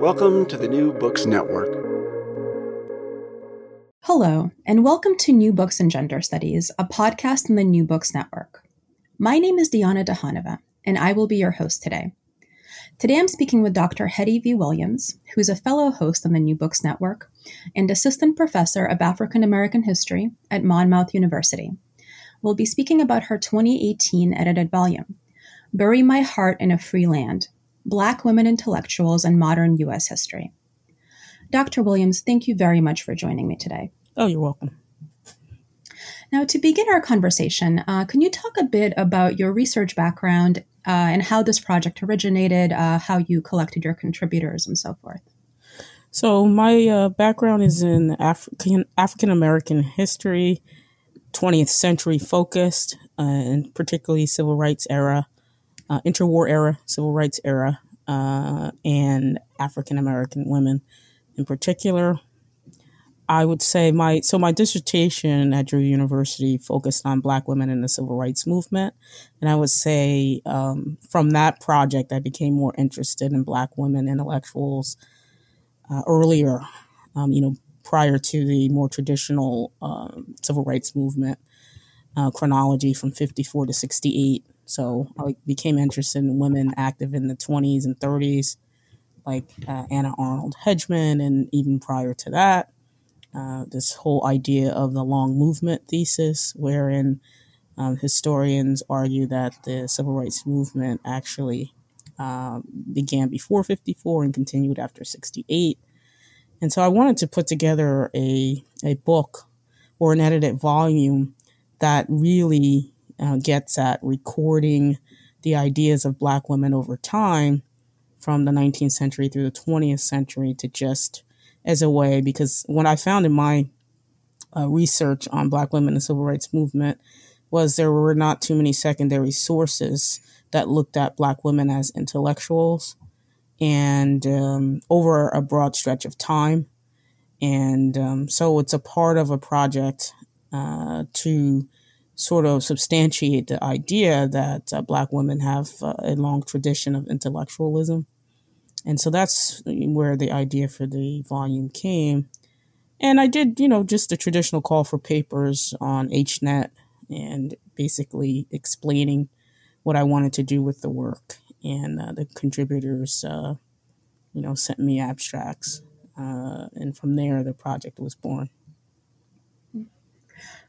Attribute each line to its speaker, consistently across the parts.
Speaker 1: Welcome to the New Books Network.
Speaker 2: Hello, and welcome to New Books in Gender Studies, a podcast on the New Books Network. My name is Diana Dukhanova, and I will be your host today. Today I'm speaking with Dr. Hettie V. Williams, who is a fellow host on the New Books Network and assistant professor of African American history at Monmouth University. We'll be speaking about her 2018 edited volume, Bury My Heart in a Free Land Black Women Intellectuals and Modern U.S. History. Dr. Williams, thank you very much for joining me today.
Speaker 3: Oh, you're welcome.
Speaker 2: Now, to begin our conversation, uh, can you talk a bit about your research background uh, and how this project originated, uh, how you collected your contributors, and so forth?
Speaker 3: So, my uh, background is in African African American history, 20th century focused, uh, and particularly civil rights era, uh, interwar era, civil rights era, and African American women in particular. I would say my so my dissertation at Drew University focused on Black women in the civil rights movement, and I would say um, from that project I became more interested in Black women intellectuals uh, earlier, um, you know, prior to the more traditional uh, civil rights movement uh, chronology from fifty four to sixty eight. So I became interested in women active in the twenties and thirties, like uh, Anna Arnold Hedgeman, and even prior to that uh, this whole idea of the long movement thesis, wherein um, historians argue that the civil rights movement actually um, began before 54 and continued after 68. And so I wanted to put together a, a book or an edited volume that really uh, gets at recording the ideas of Black women over time from the 19th century through the 20th century to just as a way because what I found in my uh, research on Black women and the civil rights movement was there were not too many secondary sources that looked at Black women as intellectuals and um, over a broad stretch of time. And um, so it's a part of a project uh, to sort of substantiate the idea that uh, Black women have uh, a long tradition of intellectualism and so that's where the idea for the volume came. And I did, you know, just a traditional call for papers on HNet and basically explaining what I wanted to do with the work. And uh, the contributors, uh, you know, sent me abstracts. Uh, and from there, the project was born.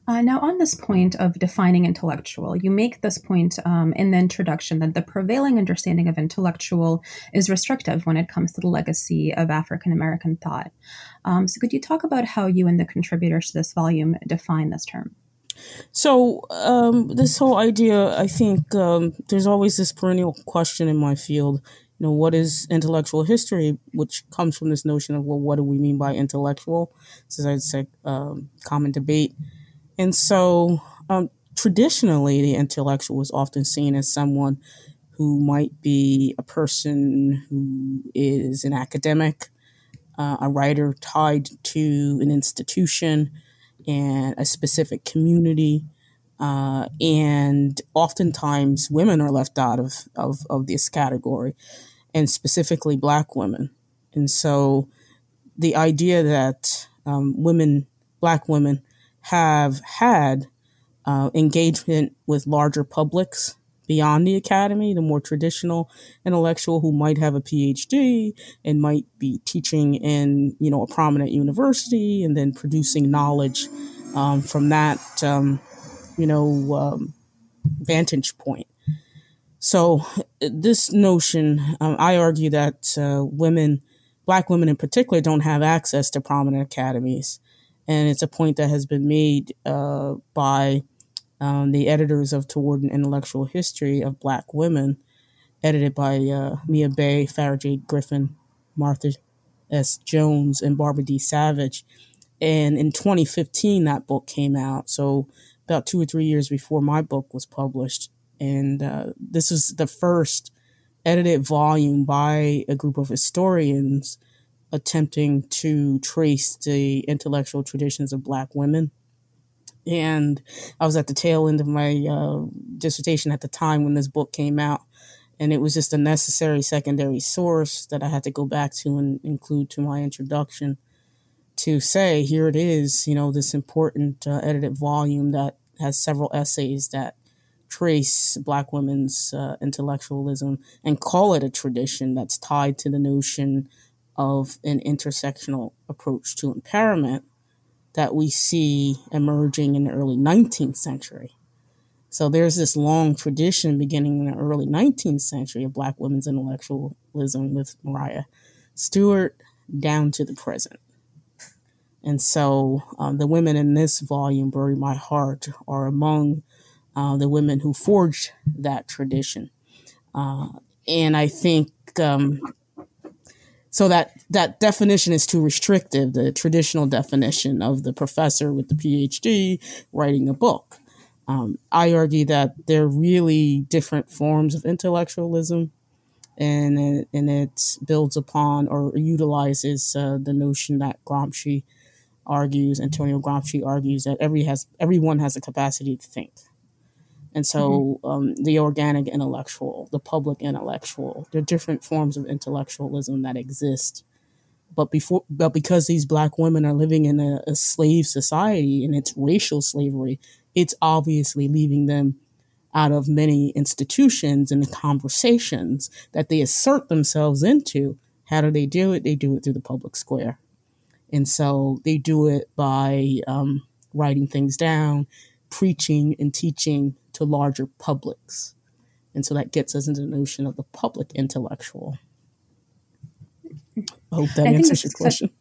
Speaker 2: Uh, now, on this point of defining intellectual, you make this point um, in the introduction that the prevailing understanding of intellectual is restrictive when it comes to the legacy of African American thought. Um, so, could you talk about how you and the contributors to this volume define this term?
Speaker 3: So, um, this whole idea, I think um, there's always this perennial question in my field. You know, what is intellectual history, which comes from this notion of, well, what do we mean by intellectual? This is, say, um, common debate. And so, um, traditionally, the intellectual is often seen as someone who might be a person who is an academic, uh, a writer tied to an institution and a specific community. Uh, and oftentimes, women are left out of, of, of this category, and specifically Black women. And so, the idea that um, women, Black women, have had uh, engagement with larger publics beyond the academy, the more traditional intellectual who might have a PhD and might be teaching in, you know, a prominent university and then producing knowledge um, from that, um, you know, um, vantage point. So this notion, um, I argue that uh, women, black women in particular, don't have access to prominent academies and it's a point that has been made uh, by um, the editors of Toward an Intellectual History of Black Women, edited by uh, Mia Bay, Farah Jade Griffin, Martha S. Jones and Barbara D. Savage. And in 2015, that book came out. So about two or three years before my book was published. And uh, this was the first edited volume by a group of historians attempting to trace the intellectual traditions of Black women. And I was at the tail end of my uh, dissertation at the time when this book came out. And it was just a necessary secondary source that I had to go back to and include to my introduction to say, here it is, you know, this important uh, edited volume that has several essays that trace Black women's uh, intellectualism and call it a tradition that's tied to the notion of an intersectional approach to empowerment that we see emerging in the early 19th century. So there's this long tradition beginning in the early 19th century of Black women's intellectualism with Maria Stewart down to the present. And so um, the women in this volume, Bury My Heart, are among uh, the women who forged that tradition. Uh, and I think um, so that that definition is too restrictive, the traditional definition of the professor with the PhD writing a book. Um, I argue that they're really different forms of intellectualism, and it, and it builds upon or utilizes uh, the notion that Gramsci argues, Antonio Gramsci argues that every has everyone has a capacity to think, and so mm-hmm. um, the organic intellectual, the public intellectual, there are different forms of intellectualism that exist. But before, but because these black women are living in a, a slave society and it's racial slavery, it's obviously leaving them out of many institutions and the conversations that they assert themselves into. How do they do it? They do it through the public square. And so they do it by um, writing things down, preaching and teaching to larger publics. And so that gets us into the notion of the public intellectual. I hope that answers your question.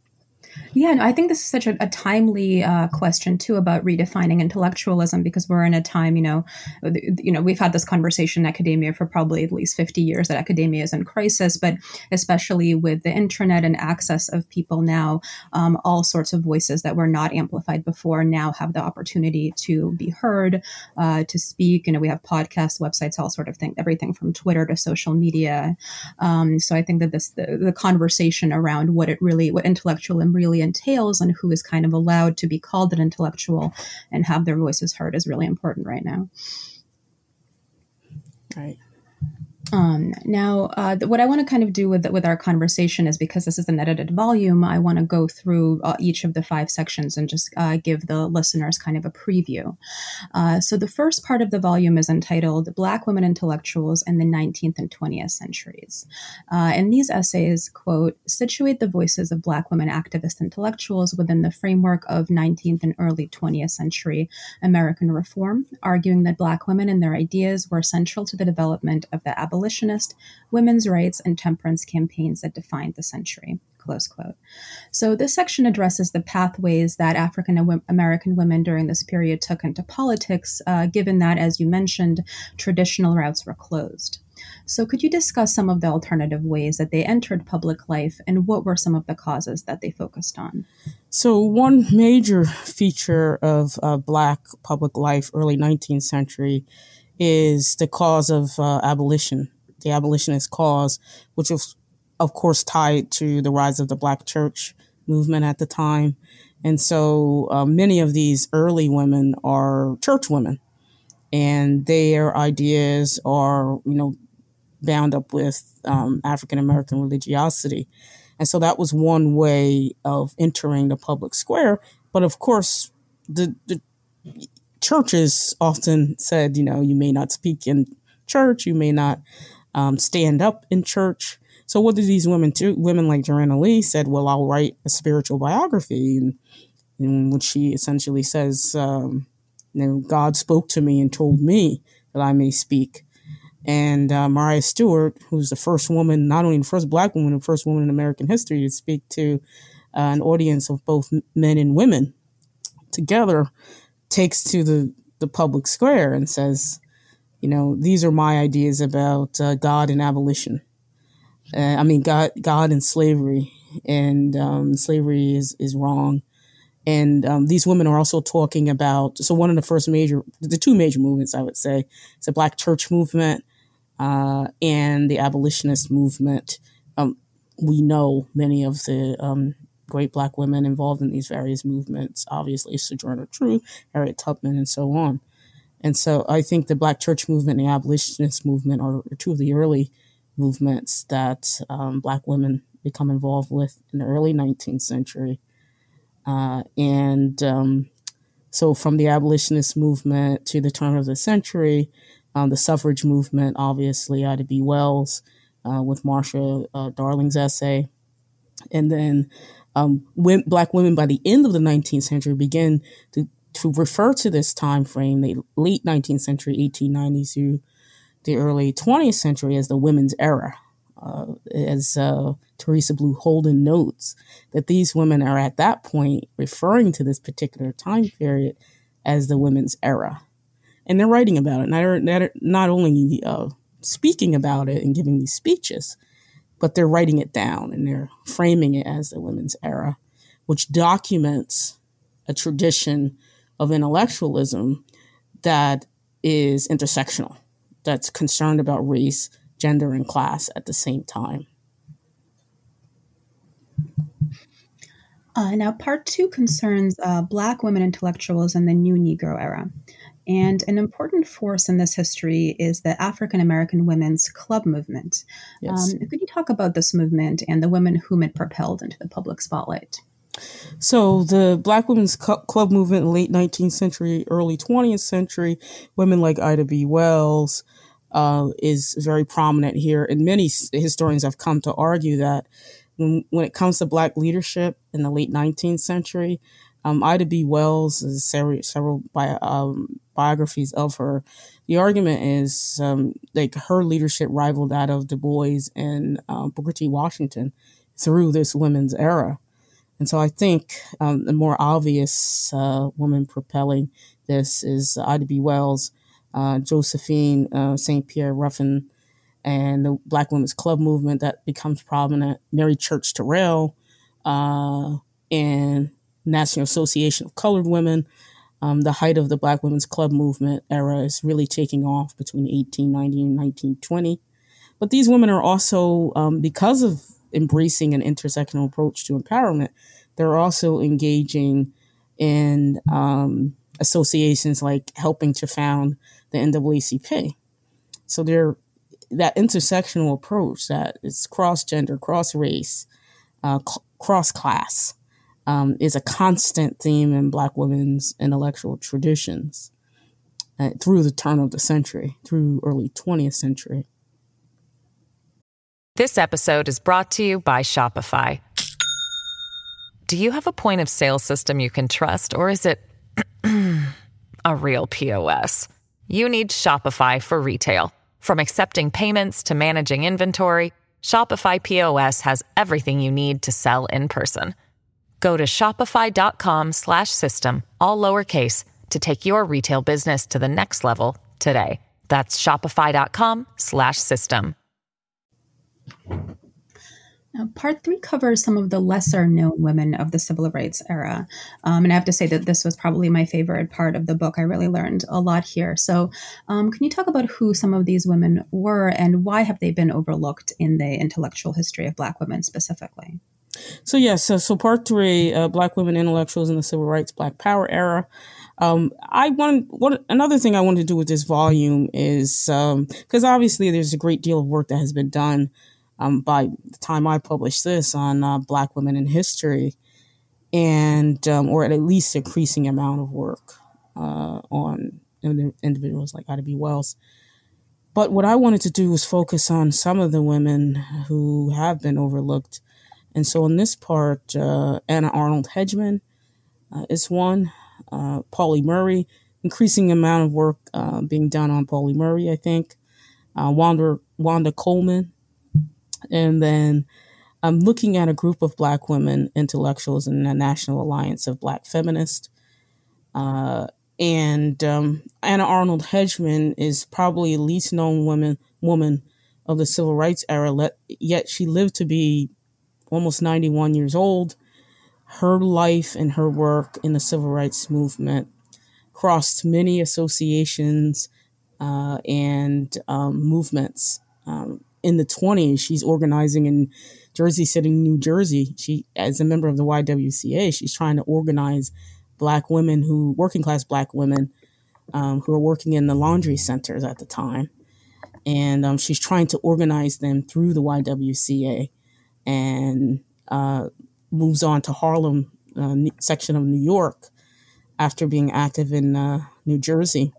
Speaker 2: Yeah, no, I think this is such a, a timely uh, question too about redefining intellectualism because we're in a time, you know, you know, we've had this conversation in academia for probably at least fifty years that academia is in crisis, but especially with the internet and access of people now, um, all sorts of voices that were not amplified before now have the opportunity to be heard, uh, to speak. You know, we have podcasts, websites, all sort of thing, everything from Twitter to social media. Um, so I think that this the, the conversation around what it really, what intellectualism really really entails and who is kind of allowed to be called an intellectual and have their voices heard is really important right now.
Speaker 3: Right.
Speaker 2: Um, now, uh, what I want to kind of do with with our conversation is because this is an edited volume, I want to go through uh, each of the five sections and just uh, give the listeners kind of a preview. Uh, so, the first part of the volume is entitled "Black Women Intellectuals in the 19th and 20th Centuries," uh, and these essays, quote, situate the voices of Black women activist intellectuals within the framework of 19th and early 20th century American reform, arguing that Black women and their ideas were central to the development of the abolitionist, women's rights, and temperance campaigns that defined the century. Close quote. So, this section addresses the pathways that African American women during this period took into politics, uh, given that, as you mentioned, traditional routes were closed. So, could you discuss some of the alternative ways that they entered public life and what were some of the causes that they focused on?
Speaker 3: So, one major feature of uh, Black public life, early 19th century, is the cause of uh, abolition, the abolitionist cause, which was, of course, tied to the rise of the Black church movement at the time. And so uh, many of these early women are church women, and their ideas are, you know, bound up with um, African American religiosity. And so that was one way of entering the public square. But of course, the, the churches often said, you know, you may not speak in church, you may not um, stand up in church. So what did these women do? Women like Jarena Lee said, well, I'll write a spiritual biography, and in which she essentially says, um, you know, God spoke to me and told me that I may speak. And uh, Maria Stewart, who's the first woman, not only the first black woman, the first woman in American history to speak to uh, an audience of both men and women together, takes to the, the public square and says, you know, these are my ideas about uh, God and abolition. Uh, I mean, God, God and slavery, and um, slavery is is wrong. And um, these women are also talking about. So one of the first major, the two major movements, I would say, is the Black Church movement uh, and the abolitionist movement. Um, we know many of the um, great Black women involved in these various movements. Obviously, Sojourner Truth, Harriet Tubman, and so on. And so I think the Black Church movement and the abolitionist movement are two of the early movements that um, Black women become involved with in the early 19th century. Uh, and um, so, from the abolitionist movement to the turn of the century, um, the suffrage movement, obviously, Ida B. Wells uh, with Marsha uh, Darling's essay. And then um, when, Black women by the end of the 19th century begin to, to refer to this time frame, the late 19th century, 1890s through the early 20th century as the women's era. Uh, as uh, Teresa Blue Holden notes, that these women are at that point referring to this particular time period as the women's era. And they're writing about it. And they're, not only uh, speaking about it and giving these speeches, but they're writing it down and they're framing it as the women's era, which documents a tradition of intellectualism that is intersectional that's concerned about race, gender, and class at the same time.
Speaker 2: Uh, now, part two concerns uh, Black women intellectuals in the New Negro era. And an important force in this history is the African American Women's Club movement. Yes. Um, could you talk about this movement and the women whom it propelled into the public spotlight?
Speaker 3: So the Black Women's Club movement in late 19th century, early 20th century, women like Ida B. Wells uh, is very prominent here. And many historians have come to argue that when, when it comes to Black leadership in the late 19th century, um, Ida B. Wells, several, several bi- um, biographies of her. The argument is um, like her leadership rivaled that of Du Bois and uh, Booker T. Washington through this women's era. And so I think um, the more obvious uh, woman propelling this is Ida B. Wells, uh, Josephine uh, St. Pierre Ruffin, and the Black Women's Club movement that becomes prominent, Mary Church Terrell, uh, and National Association of Colored Women. Um, the height of the Black Women's Club movement era is really taking off between 1890 and 1920. But these women are also, um, because of embracing an intersectional approach to empowerment, they're also engaging in um, associations like helping to found the NAACP. So they're that intersectional approach that is cross gender, cross race, uh, cl- cross class um, is a constant theme in Black women's intellectual traditions uh, through the turn of the century, through early 20th century.
Speaker 4: This episode is brought to you by Shopify. Do you have a point of sale system you can trust, or is it a real POS? You need Shopify for retail. From accepting payments to managing inventory, Shopify POS has everything you need to sell in person. Go to shopify.com slash system, all lowercase, to take your retail business to the next level today. That's shopify.com slash system.
Speaker 2: Now, part three covers some of the lesser known women of the civil rights era. Um, and I have to say that this was probably my favorite part of the book. I really learned a lot here. So, um, can you talk about who some of these women were and why have they been overlooked in the intellectual history of Black women specifically?
Speaker 3: So, yes, so, so part three uh, Black women intellectuals in the civil rights, Black power era. Um, I want what another thing I wanted to do with this volume is because um, obviously there's a great deal of work that has been done um, by the time I published this on uh, Black women in history, and um, or at least increasing amount of work uh, on individuals like Ida B. Wells. But what I wanted to do was focus on some of the women who have been overlooked. And so in this part, uh, Anna Arnold Hedgeman uh, is one, uh, Pauli Murray, increasing amount of work uh, being done on Pauli Murray, I think. Uh, Wanda, Wanda Coleman, and then I'm looking at a group of Black women intellectuals in the National Alliance of Black Feminists. Uh, and um, Anna Arnold Hedgeman is probably the least known woman woman of the civil rights era, yet she lived to be almost 91 years old. Her life and her work in the civil rights movement crossed many associations uh, and um, movements. Um, in the 20s, she's organizing in Jersey City, New Jersey. She, as a member of the YWCA, she's trying to organize black women who, working class black women, um, who are working in the laundry centers at the time. And um, she's trying to organize them through the YWCA and uh, moves on to Harlem uh, section of New York after being active in uh, New Jersey.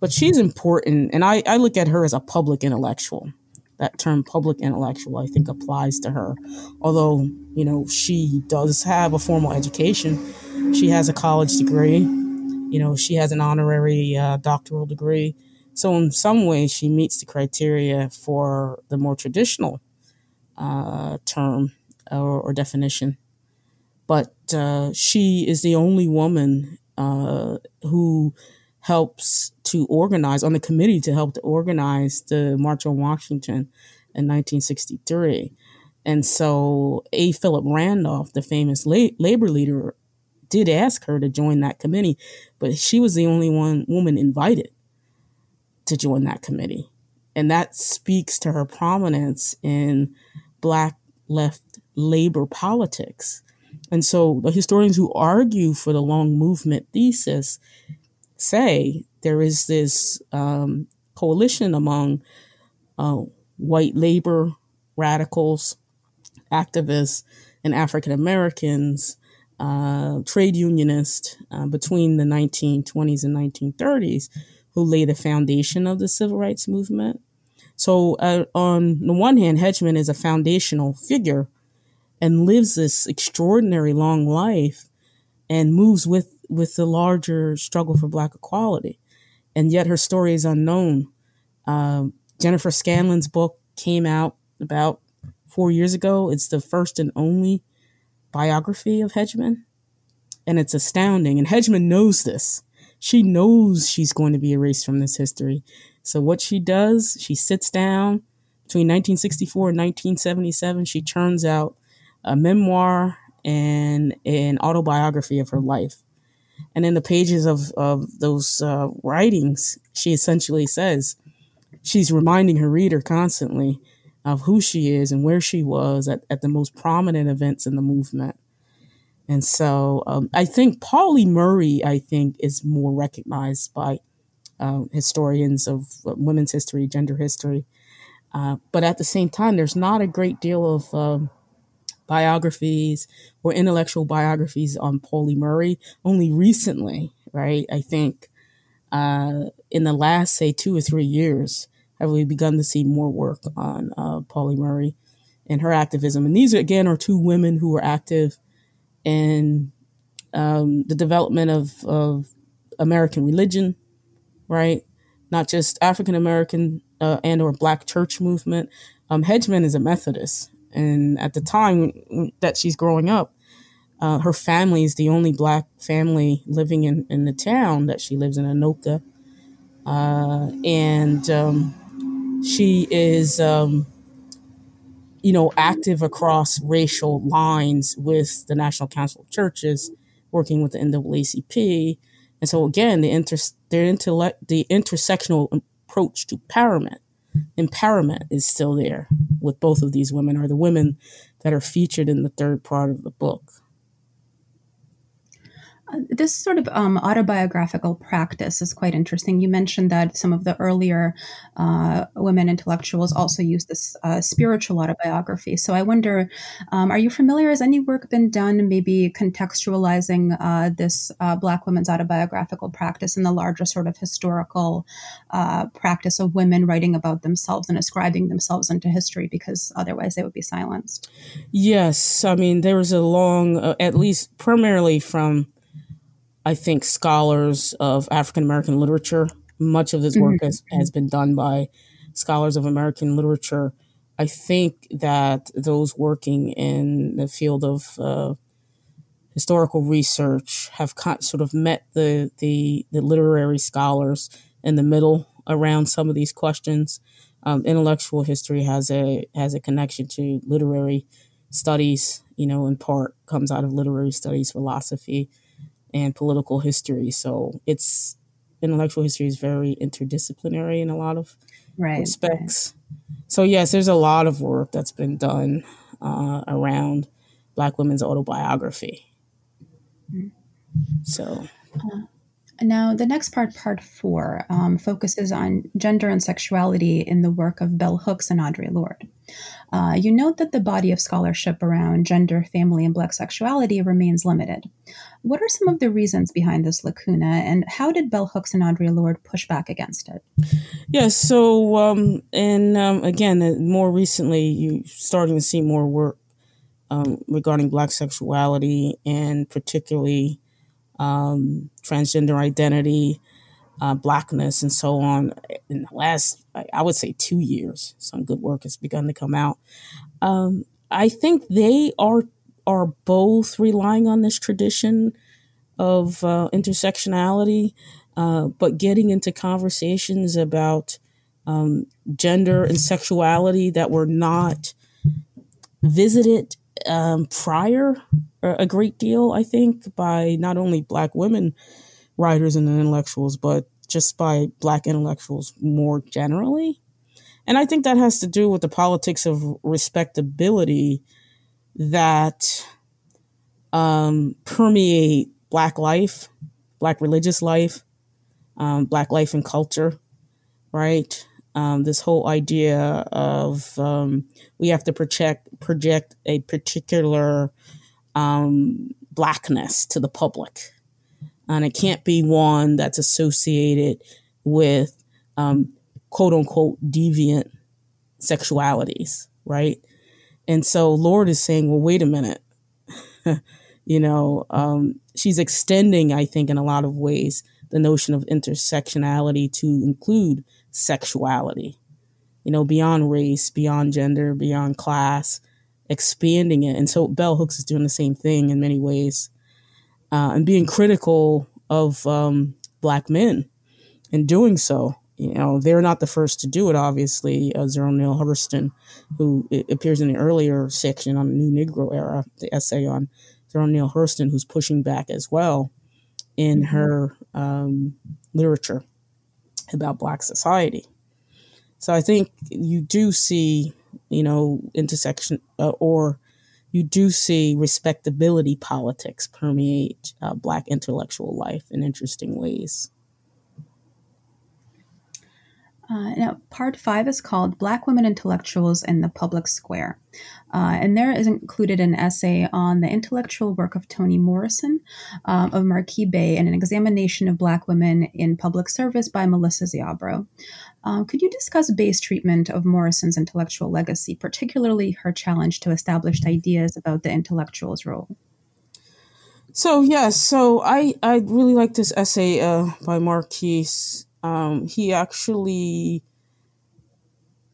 Speaker 3: But she's important, and I, I look at her as a public intellectual. That term, public intellectual, I think applies to her. Although, you know, she does have a formal education, she has a college degree, you know, she has an honorary uh, doctoral degree. So, in some ways, she meets the criteria for the more traditional uh, term or, or, definition. But uh, she is the only woman uh, who helps to organize on the committee to help to organize the March on Washington in 1963. And so A. Philip Randolph, the famous la- labor leader, did ask her to join that committee, but she was the only one woman invited to join that committee. And that speaks to her prominence in Black left labor politics. And so the historians who argue for the long movement thesis say there is this um, coalition among uh, white labor radicals, activists, and African Americans, uh, trade unionists uh, between the 1920s and 1930s who lay the foundation of the civil rights movement. So, uh, on the one hand, Hedgeman is a foundational figure and lives this extraordinary long life and moves with with the larger struggle for black equality. And yet her story is unknown. Um, jennifer scanlon's book came out about four years ago. It's the first and only biography of hedgeman and it's astounding. And hedgeman knows this. She knows she's going to be erased from this history so what she does she sits down between 1964 and 1977 she churns out a memoir and an autobiography of her life. And in the pages of, of those uh, writings, she essentially says she's reminding her reader constantly of who she is and where she was at, at the most prominent events in the movement. And so um, I think Pauli Murray, I think, is more recognized by uh, historians of uh, women's history, gender history. Uh, but at the same time, there's not a great deal of um, biographies or intellectual biographies on Pauli Murray only recently, right? I think uh, in the last, say, two or three years, have we begun to see more work on uh, Pauli Murray and her activism. And these, again, are two women who were active in um, the development of, of American religion, right? Not just African American uh, and or Black church movement. Um, is a Methodist, and at the time that she's growing up, uh, her family is the only black family living in, in the town that she lives in, Anoka. Uh, and um, she is, um, you know, active across racial lines with the National Council of Churches, working with the NAACP. And so again, the inter- their intellect, the intersectional approach to empowerment empowerment is still there with both of these women, or the women that are featured in the third part of the book
Speaker 2: this sort of um, autobiographical practice is quite interesting. You mentioned that some of the earlier uh, women intellectuals also used this uh, spiritual autobiography. So I wonder, um, are you familiar? Has any work been done, maybe contextualizing uh, this uh, Black women's autobiographical practice in the larger sort of historical uh, practice of women writing about themselves and ascribing themselves into history? Because otherwise they would be silenced.
Speaker 3: Yes, I mean there was a long, uh, at least primarily from I think scholars of African American literature. Much of this work mm-hmm. has, has been done by scholars of American literature. I think that those working in the field of uh, historical research have sort of met the, the, the literary scholars in the middle around some of these questions. um, intellectual history has a has a connection to literary studies. You know, in part comes out of literary studies, philosophy, and political history. So it's intellectual history is very interdisciplinary in a lot of right, respects. Right. So yes, there's a lot of work that's been done uh, around Black women's autobiography. Mm-hmm. So.
Speaker 2: Uh, now, the next part, part four, um, focuses on gender and sexuality in the work of Bell Hooks and Audre Lorde. Uh, you note that the body of scholarship around gender, family, and Black sexuality remains limited. What are some of the reasons behind this lacuna, and how did Bell Hooks and Audre Lorde push back against it?
Speaker 3: Yes, yeah, so, um, and um, again, uh, more recently, you're starting to see more work um, regarding Black sexuality and particularly um, transgender identity, uh, blackness, and so on. In the last, I would say, two years, some good work has begun to come out. Um, I think they are are both relying on this tradition of uh, intersectionality, uh, but getting into conversations about um, gender and sexuality that were not visited um, prior a great deal, I think, by not only Black women writers and intellectuals, but just by Black intellectuals more generally. And I think that has to do with the politics of respectability that um, permeate Black life, Black religious life, um, Black life and culture, right? Um, this whole idea of um, we have to project project a particular um, blackness to the public. And it can't be one that's associated with um, quote unquote deviant sexualities, right? And so Lorde is saying, well, wait a minute. you know, um, she's extending, I think, in a lot of ways, the notion of intersectionality to include sexuality, you know, beyond race, beyond gender, beyond class, expanding it. And so Bell Hooks is doing the same thing in many ways uh, and being critical of um, black men in doing so. You know, they're not the first to do it, obviously. Uh, Zora Neale Hurston, who appears in the earlier section on the New Negro era, the essay on Zora Neale Hurston, who's pushing back as well in mm-hmm. her um, literature about Black society. So I think you do see you know, intersection uh, or you do see respectability politics permeate uh, Black intellectual life in interesting ways.
Speaker 2: Uh, now, part five is called Black Women Intellectuals in the Public Square. Uh, and there is included an essay on the intellectual work of Toni Morrison, um, of Marquis Bey and an examination of Black women in public service by Melissa Ziobro. Um, could you discuss Bey's treatment of Morrison's intellectual legacy, particularly her challenge to established ideas about the intellectual's role?
Speaker 3: So yes, so I I really like this essay uh, by Marquis um, he actually,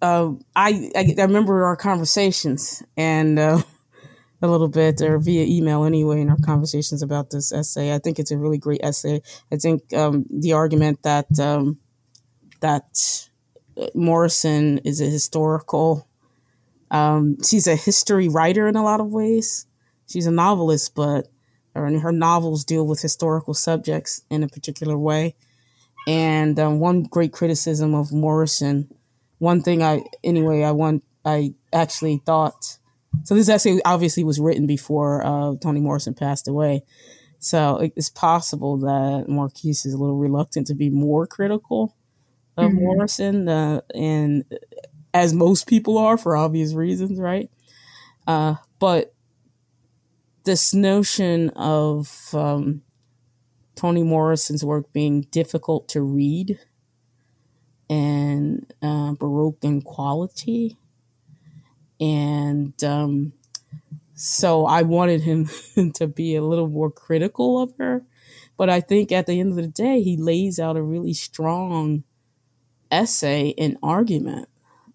Speaker 3: uh, I, I, I remember our conversations and uh, a little bit or via email anyway in our conversations about this essay. I think it's a really great essay. I think um, the argument that um, that Morrison is a historical. Um, she's a history writer in a lot of ways. She's a novelist, but her, her novels deal with historical subjects in a particular way. And um, one great criticism of Morrison, one thing I anyway I want I actually thought. So this essay obviously was written before uh, Toni Morrison passed away. So it's possible that Marquis is a little reluctant to be more critical of mm-hmm. Morrison, uh, and as most people are for obvious reasons, right? Uh, but this notion of um, Toni Morrison's work being difficult to read and uh, baroque in quality. And um, so I wanted him to be a little more critical of her. But I think at the end of the day, he lays out a really strong essay and argument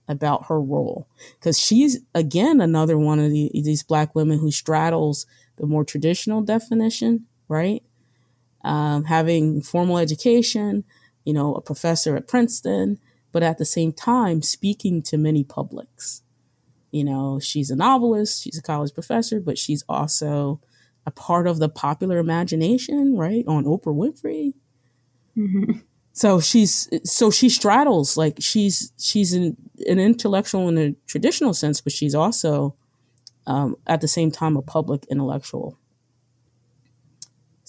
Speaker 3: about her role. Because she's, again, another one of the, these black women who straddles the more traditional definition, right? Um, having formal education, you know, a professor at Princeton, but at the same time speaking to many publics. You know, she's a novelist, she's a college professor, but she's also a part of the popular imagination, right? On Oprah Winfrey. Mm-hmm. So she's so she straddles like she's she's an, an intellectual in a traditional sense, but she's also um, at the same time a public intellectual.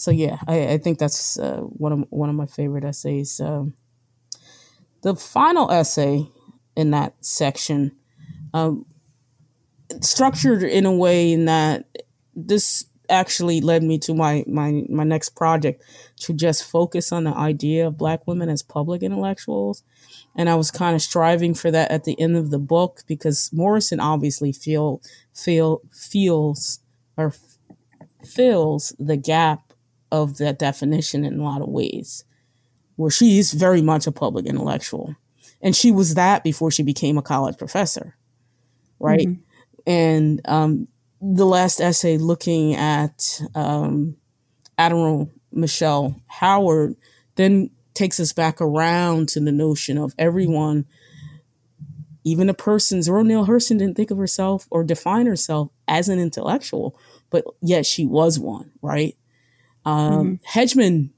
Speaker 3: So yeah, I, I think that's uh, one of one of my favorite essays. Um, the final essay in that section, um, structured in a way in that this actually led me to my my my next project to just focus on the idea of black women as public intellectuals and i was kind of striving for that at the end of the book because morrison obviously feel feel feels or fills the gap of that definition in a lot of ways where she's very much a public intellectual and she was that before she became a college professor right mm-hmm. and um, the last essay looking at um, Admiral Michelle Howard then takes us back around to the notion of everyone, even a person, Zora Neale Hurston didn't think of herself or define herself as an intellectual, but yet she was one, right? Um, mm-hmm. Hedgeman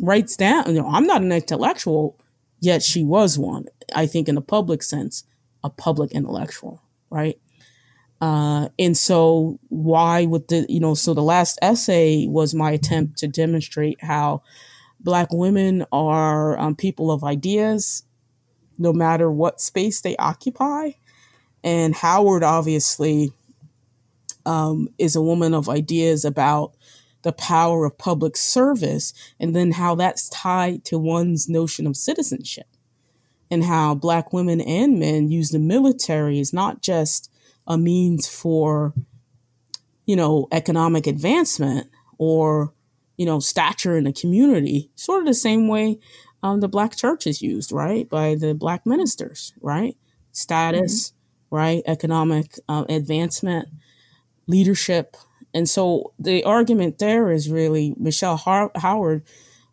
Speaker 3: writes down, you know, I'm not an intellectual, yet she was one. I think in a public sense, a public intellectual, right? Uh, and so why would the, you know, so the last essay was my attempt to demonstrate how black women are um, people of ideas, no matter what space they occupy. And Howard obviously um, is a woman of ideas about the power of public service and then how that's tied to one's notion of citizenship and how black women and men use the military as not just a means for, you know, economic advancement or, you know, stature in the community, sort of the same way um, the black church is used, right, by the black ministers, right? Status, mm-hmm. right? Economic uh, advancement, leadership. And so the argument there is really Michelle Har- Howard,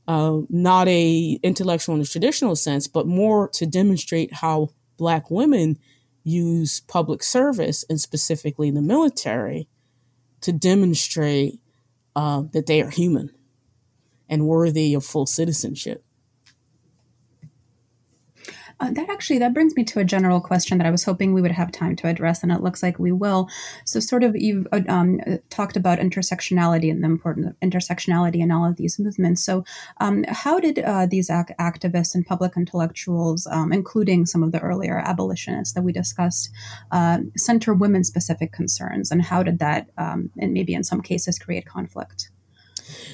Speaker 3: uh, not a intellectual in the traditional sense, but more to demonstrate how black women use public service and specifically the military to demonstrate uh, that they are human and worthy of full citizenship.
Speaker 2: Uh, that actually that brings me to a general question that I was hoping we would have time to address, and it looks like we will. So, sort of, you've uh, um, talked about intersectionality and the importance of intersectionality in all of these movements. So, um, how did uh, these ac- activists and public intellectuals, um, including some of the earlier abolitionists that we discussed, uh, center women-specific concerns, and how did that, um, and maybe in some cases, create conflict?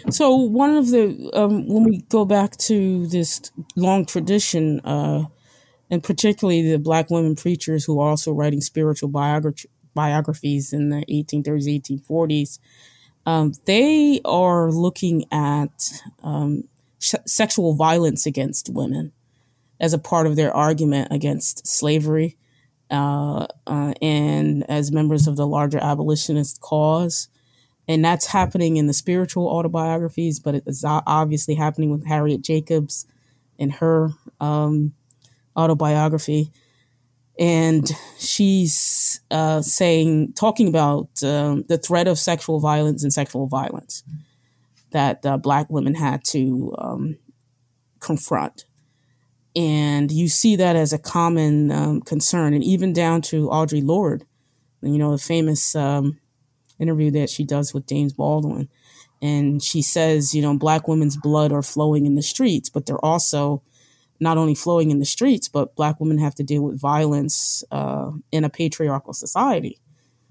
Speaker 3: So one of the um, when we go back to this long tradition, uh, and particularly the black women preachers who are also writing spiritual biogra- biographies in the 1830s, 1840s, um, they are looking at um, sh- sexual violence against women as a part of their argument against slavery. Uh, uh, and as members of the larger abolitionist cause. And that's happening in the spiritual autobiographies, but it's obviously happening with Harriet Jacobs and her um, autobiography, and she's uh, saying, talking about um, the threat of sexual violence and sexual violence that uh, Black women had to um, confront. And you see that as a common um, concern, and even down to Audre Lorde, you know, the famous um, interview that she does with James Baldwin. And she says, you know, Black women's blood are flowing in the streets, but they're also not only flowing in the streets, but Black women have to deal with violence uh, in a patriarchal society.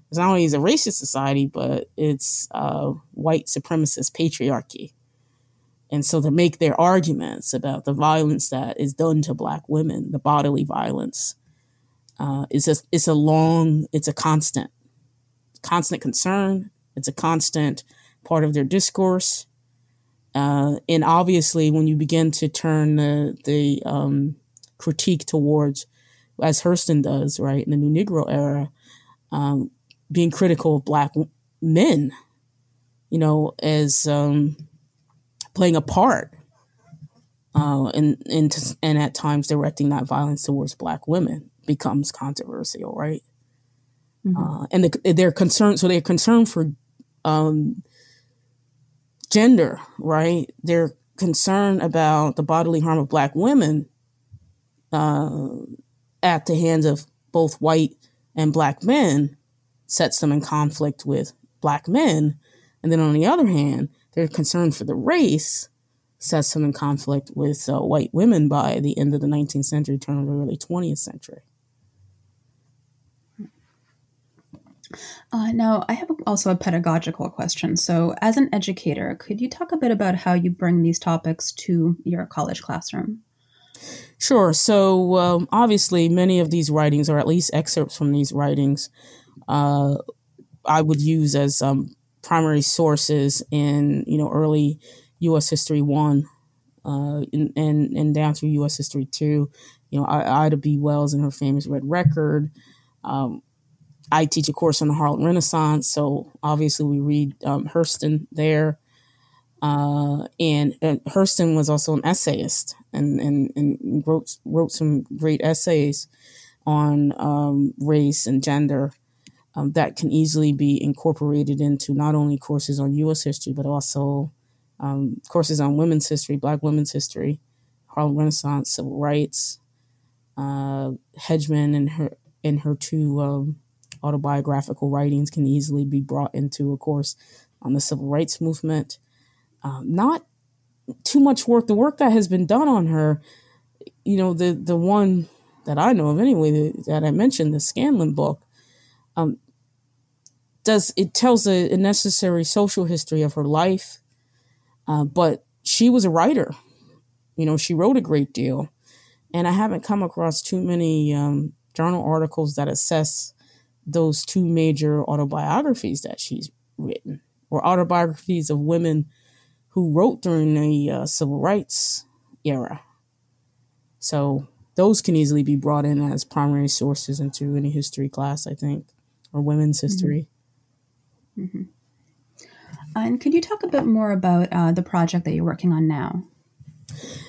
Speaker 3: It's not only is a racist society, but it's uh, white supremacist patriarchy. And so to make their arguments about the violence that is done to Black women, the bodily violence, uh, is a, it's a long, it's a constant, constant concern. It's a constant part of their discourse. Uh, and obviously, when you begin to turn the, the um, critique towards, as Hurston does, right, in the New Negro era, um, being critical of Black men, you know, as um, playing a part uh, and and and at times directing that violence towards black women becomes controversial, right? Mm-hmm. Uh, and the, they're concerned, so they're concerned for um, gender, right? Their concern about the bodily harm of black women uh, at the hands of both white and black men, sets them in conflict with black men. And then on the other hand, their concern for the race sets them in conflict with uh, white women by the end of the 19th century, turn of the early 20th century.
Speaker 2: Uh, now, I have also a pedagogical question. So, as an educator, could you talk a bit about how you bring these topics to your college classroom?
Speaker 3: Sure. So, um, obviously, many of these writings, or at least excerpts from these writings, uh, I would use as um, primary sources in you know early U.S. History one, uh, and, and down through U.S. History two. You know, Ida B. Wells and her famous Red Record. Um, I teach a course on the Harlem Renaissance, so obviously we read um, Hurston there. Uh, and, and, Hurston was also an essayist and, and, and wrote wrote some great essays on um, race and gender um, that can easily be incorporated into not only courses on U.S. history but also um, courses on women's history, Black women's history, Harlem Renaissance, civil rights. Uh, Hedgeman and her and her two um, autobiographical writings can easily be brought into a course on the civil rights movement. Um, not too much work. The work that has been done on her, you know, the the one that I know of anyway that, that I mentioned, the Scanlon book, um, does it tells a, a, necessary social history of her life, uh, but she was a writer. You know, she wrote a great deal, and I haven't come across too many um, journal articles that assess those two major autobiographies that she's written, or autobiographies of women who wrote during the uh, civil rights era. So those can easily be brought in as primary sources into any history class, I think, or women's mm-hmm. history.
Speaker 2: Mm-hmm. And could you talk a bit more about uh, the project that you're working on now?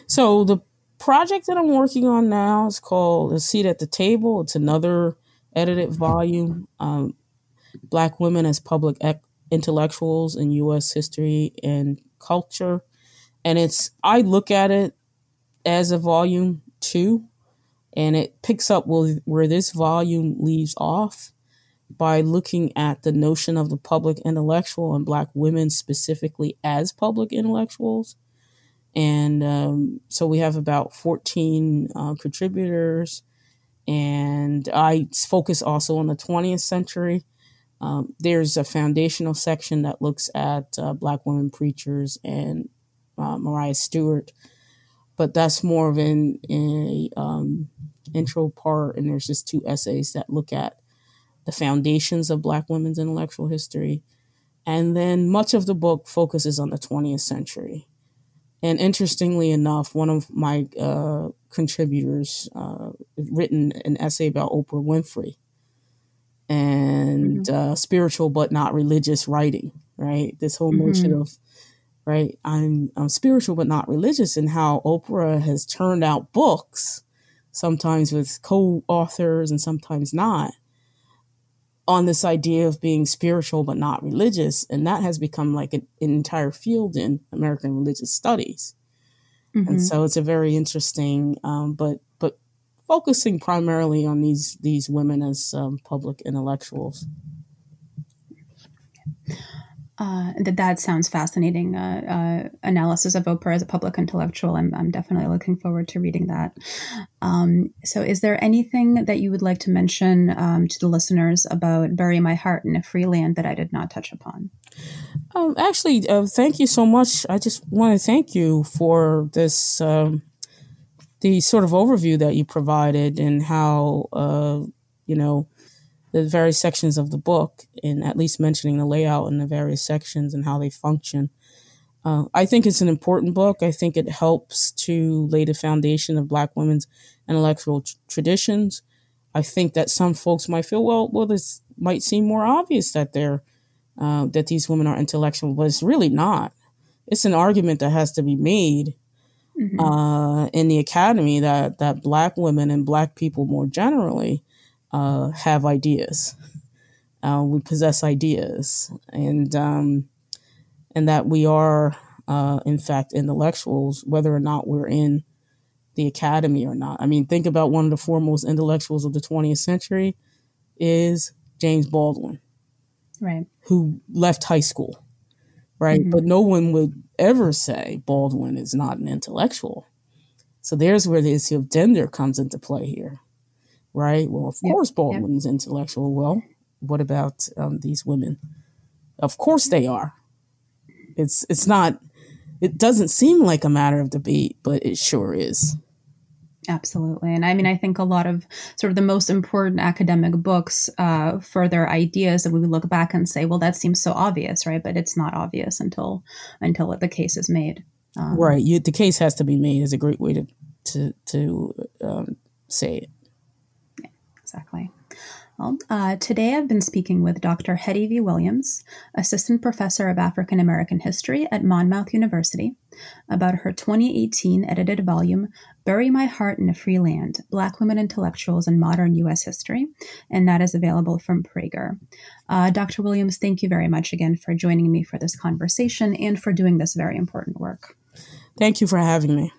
Speaker 3: So the project that I'm working on now is called A Seat at the Table. It's another edited volume, um, Black Women as Public Ec- Intellectuals in U.S. History and Culture. And it's, I look at it as a volume two, and it picks up where this volume leaves off by looking at the notion of the public intellectual and Black women specifically as public intellectuals. And um, so we have about 14 uh, contributors and I focus also on the 20th century. Um, there's a foundational section that looks at uh, Black women preachers and uh, Maria Stewart, but that's more of an um, intro part, and there's just two essays that look at the foundations of Black women's intellectual history, and then much of the book focuses on the 20th century. And interestingly enough, one of my uh, contributors uh, written an essay about Oprah Winfrey and mm-hmm. uh, spiritual but not religious writing, right? This whole mm-hmm. notion of, right, I'm, I'm spiritual but not religious, and how Oprah has turned out books, sometimes with co authors and sometimes not, on this idea of being spiritual but not religious. And that has become like an, an entire field in American religious studies. Mm-hmm. And so it's a very interesting, um, but but focusing primarily on these these women as um, public intellectuals.
Speaker 2: Uh, that that sounds fascinating. Uh, uh, analysis of Oprah as a public intellectual. I'm I'm definitely looking forward to reading that. Um, so, is there anything that you would like to mention um, to the listeners about "Bury My Heart in a Free Land" that I did not touch upon?
Speaker 3: Um, actually, uh, thank you so much. I just want to thank you for this um, the sort of overview that you provided and how uh, you know the various sections of the book and at least mentioning the layout and the various sections and how they function. Uh, I think it's an important book. I think it helps to lay the foundation of Black women's intellectual t- traditions. I think that some folks might feel, well, well, this might seem more obvious that they're uh, that these women are intellectual, but it's really not. It's an argument that has to be made mm-hmm. uh, in the academy that that black women and black people more generally uh, have ideas. Uh, we possess ideas, and um, and that we are, uh, in fact, intellectuals, whether or not we're in the academy or not. I mean, think about one of the foremost intellectuals of the 20th century is James Baldwin,
Speaker 2: right?
Speaker 3: Who left high school, right? Mm-hmm. But no one would ever say Baldwin is not an intellectual. So there's where the issue of gender comes into play here, right? Well, of yep. course Baldwin's yep. intellectual. Well, what about um, these women? Of course they are. It's it's not. It doesn't seem like a matter of debate, but it sure is.
Speaker 2: Absolutely. And I mean, I think a lot of sort of the most important academic books uh, for their ideas that we look back and say, well, that seems so obvious, right? But it's not obvious until until the case is made.
Speaker 3: Um, right. You, the case has to be made is a great way to to to um, say it.
Speaker 2: Exactly. Well, uh, today I've been speaking with Dr. Hettie V. Williams, Assistant Professor of African American History at Monmouth University, about her 2018 edited volume, Bury My Heart in a Free Land Black Women Intellectuals in Modern U.S. History, and that is available from Praeger. Uh, Dr. Williams, thank you very much again for joining me for this conversation and for doing this very important work.
Speaker 3: Thank you for having me.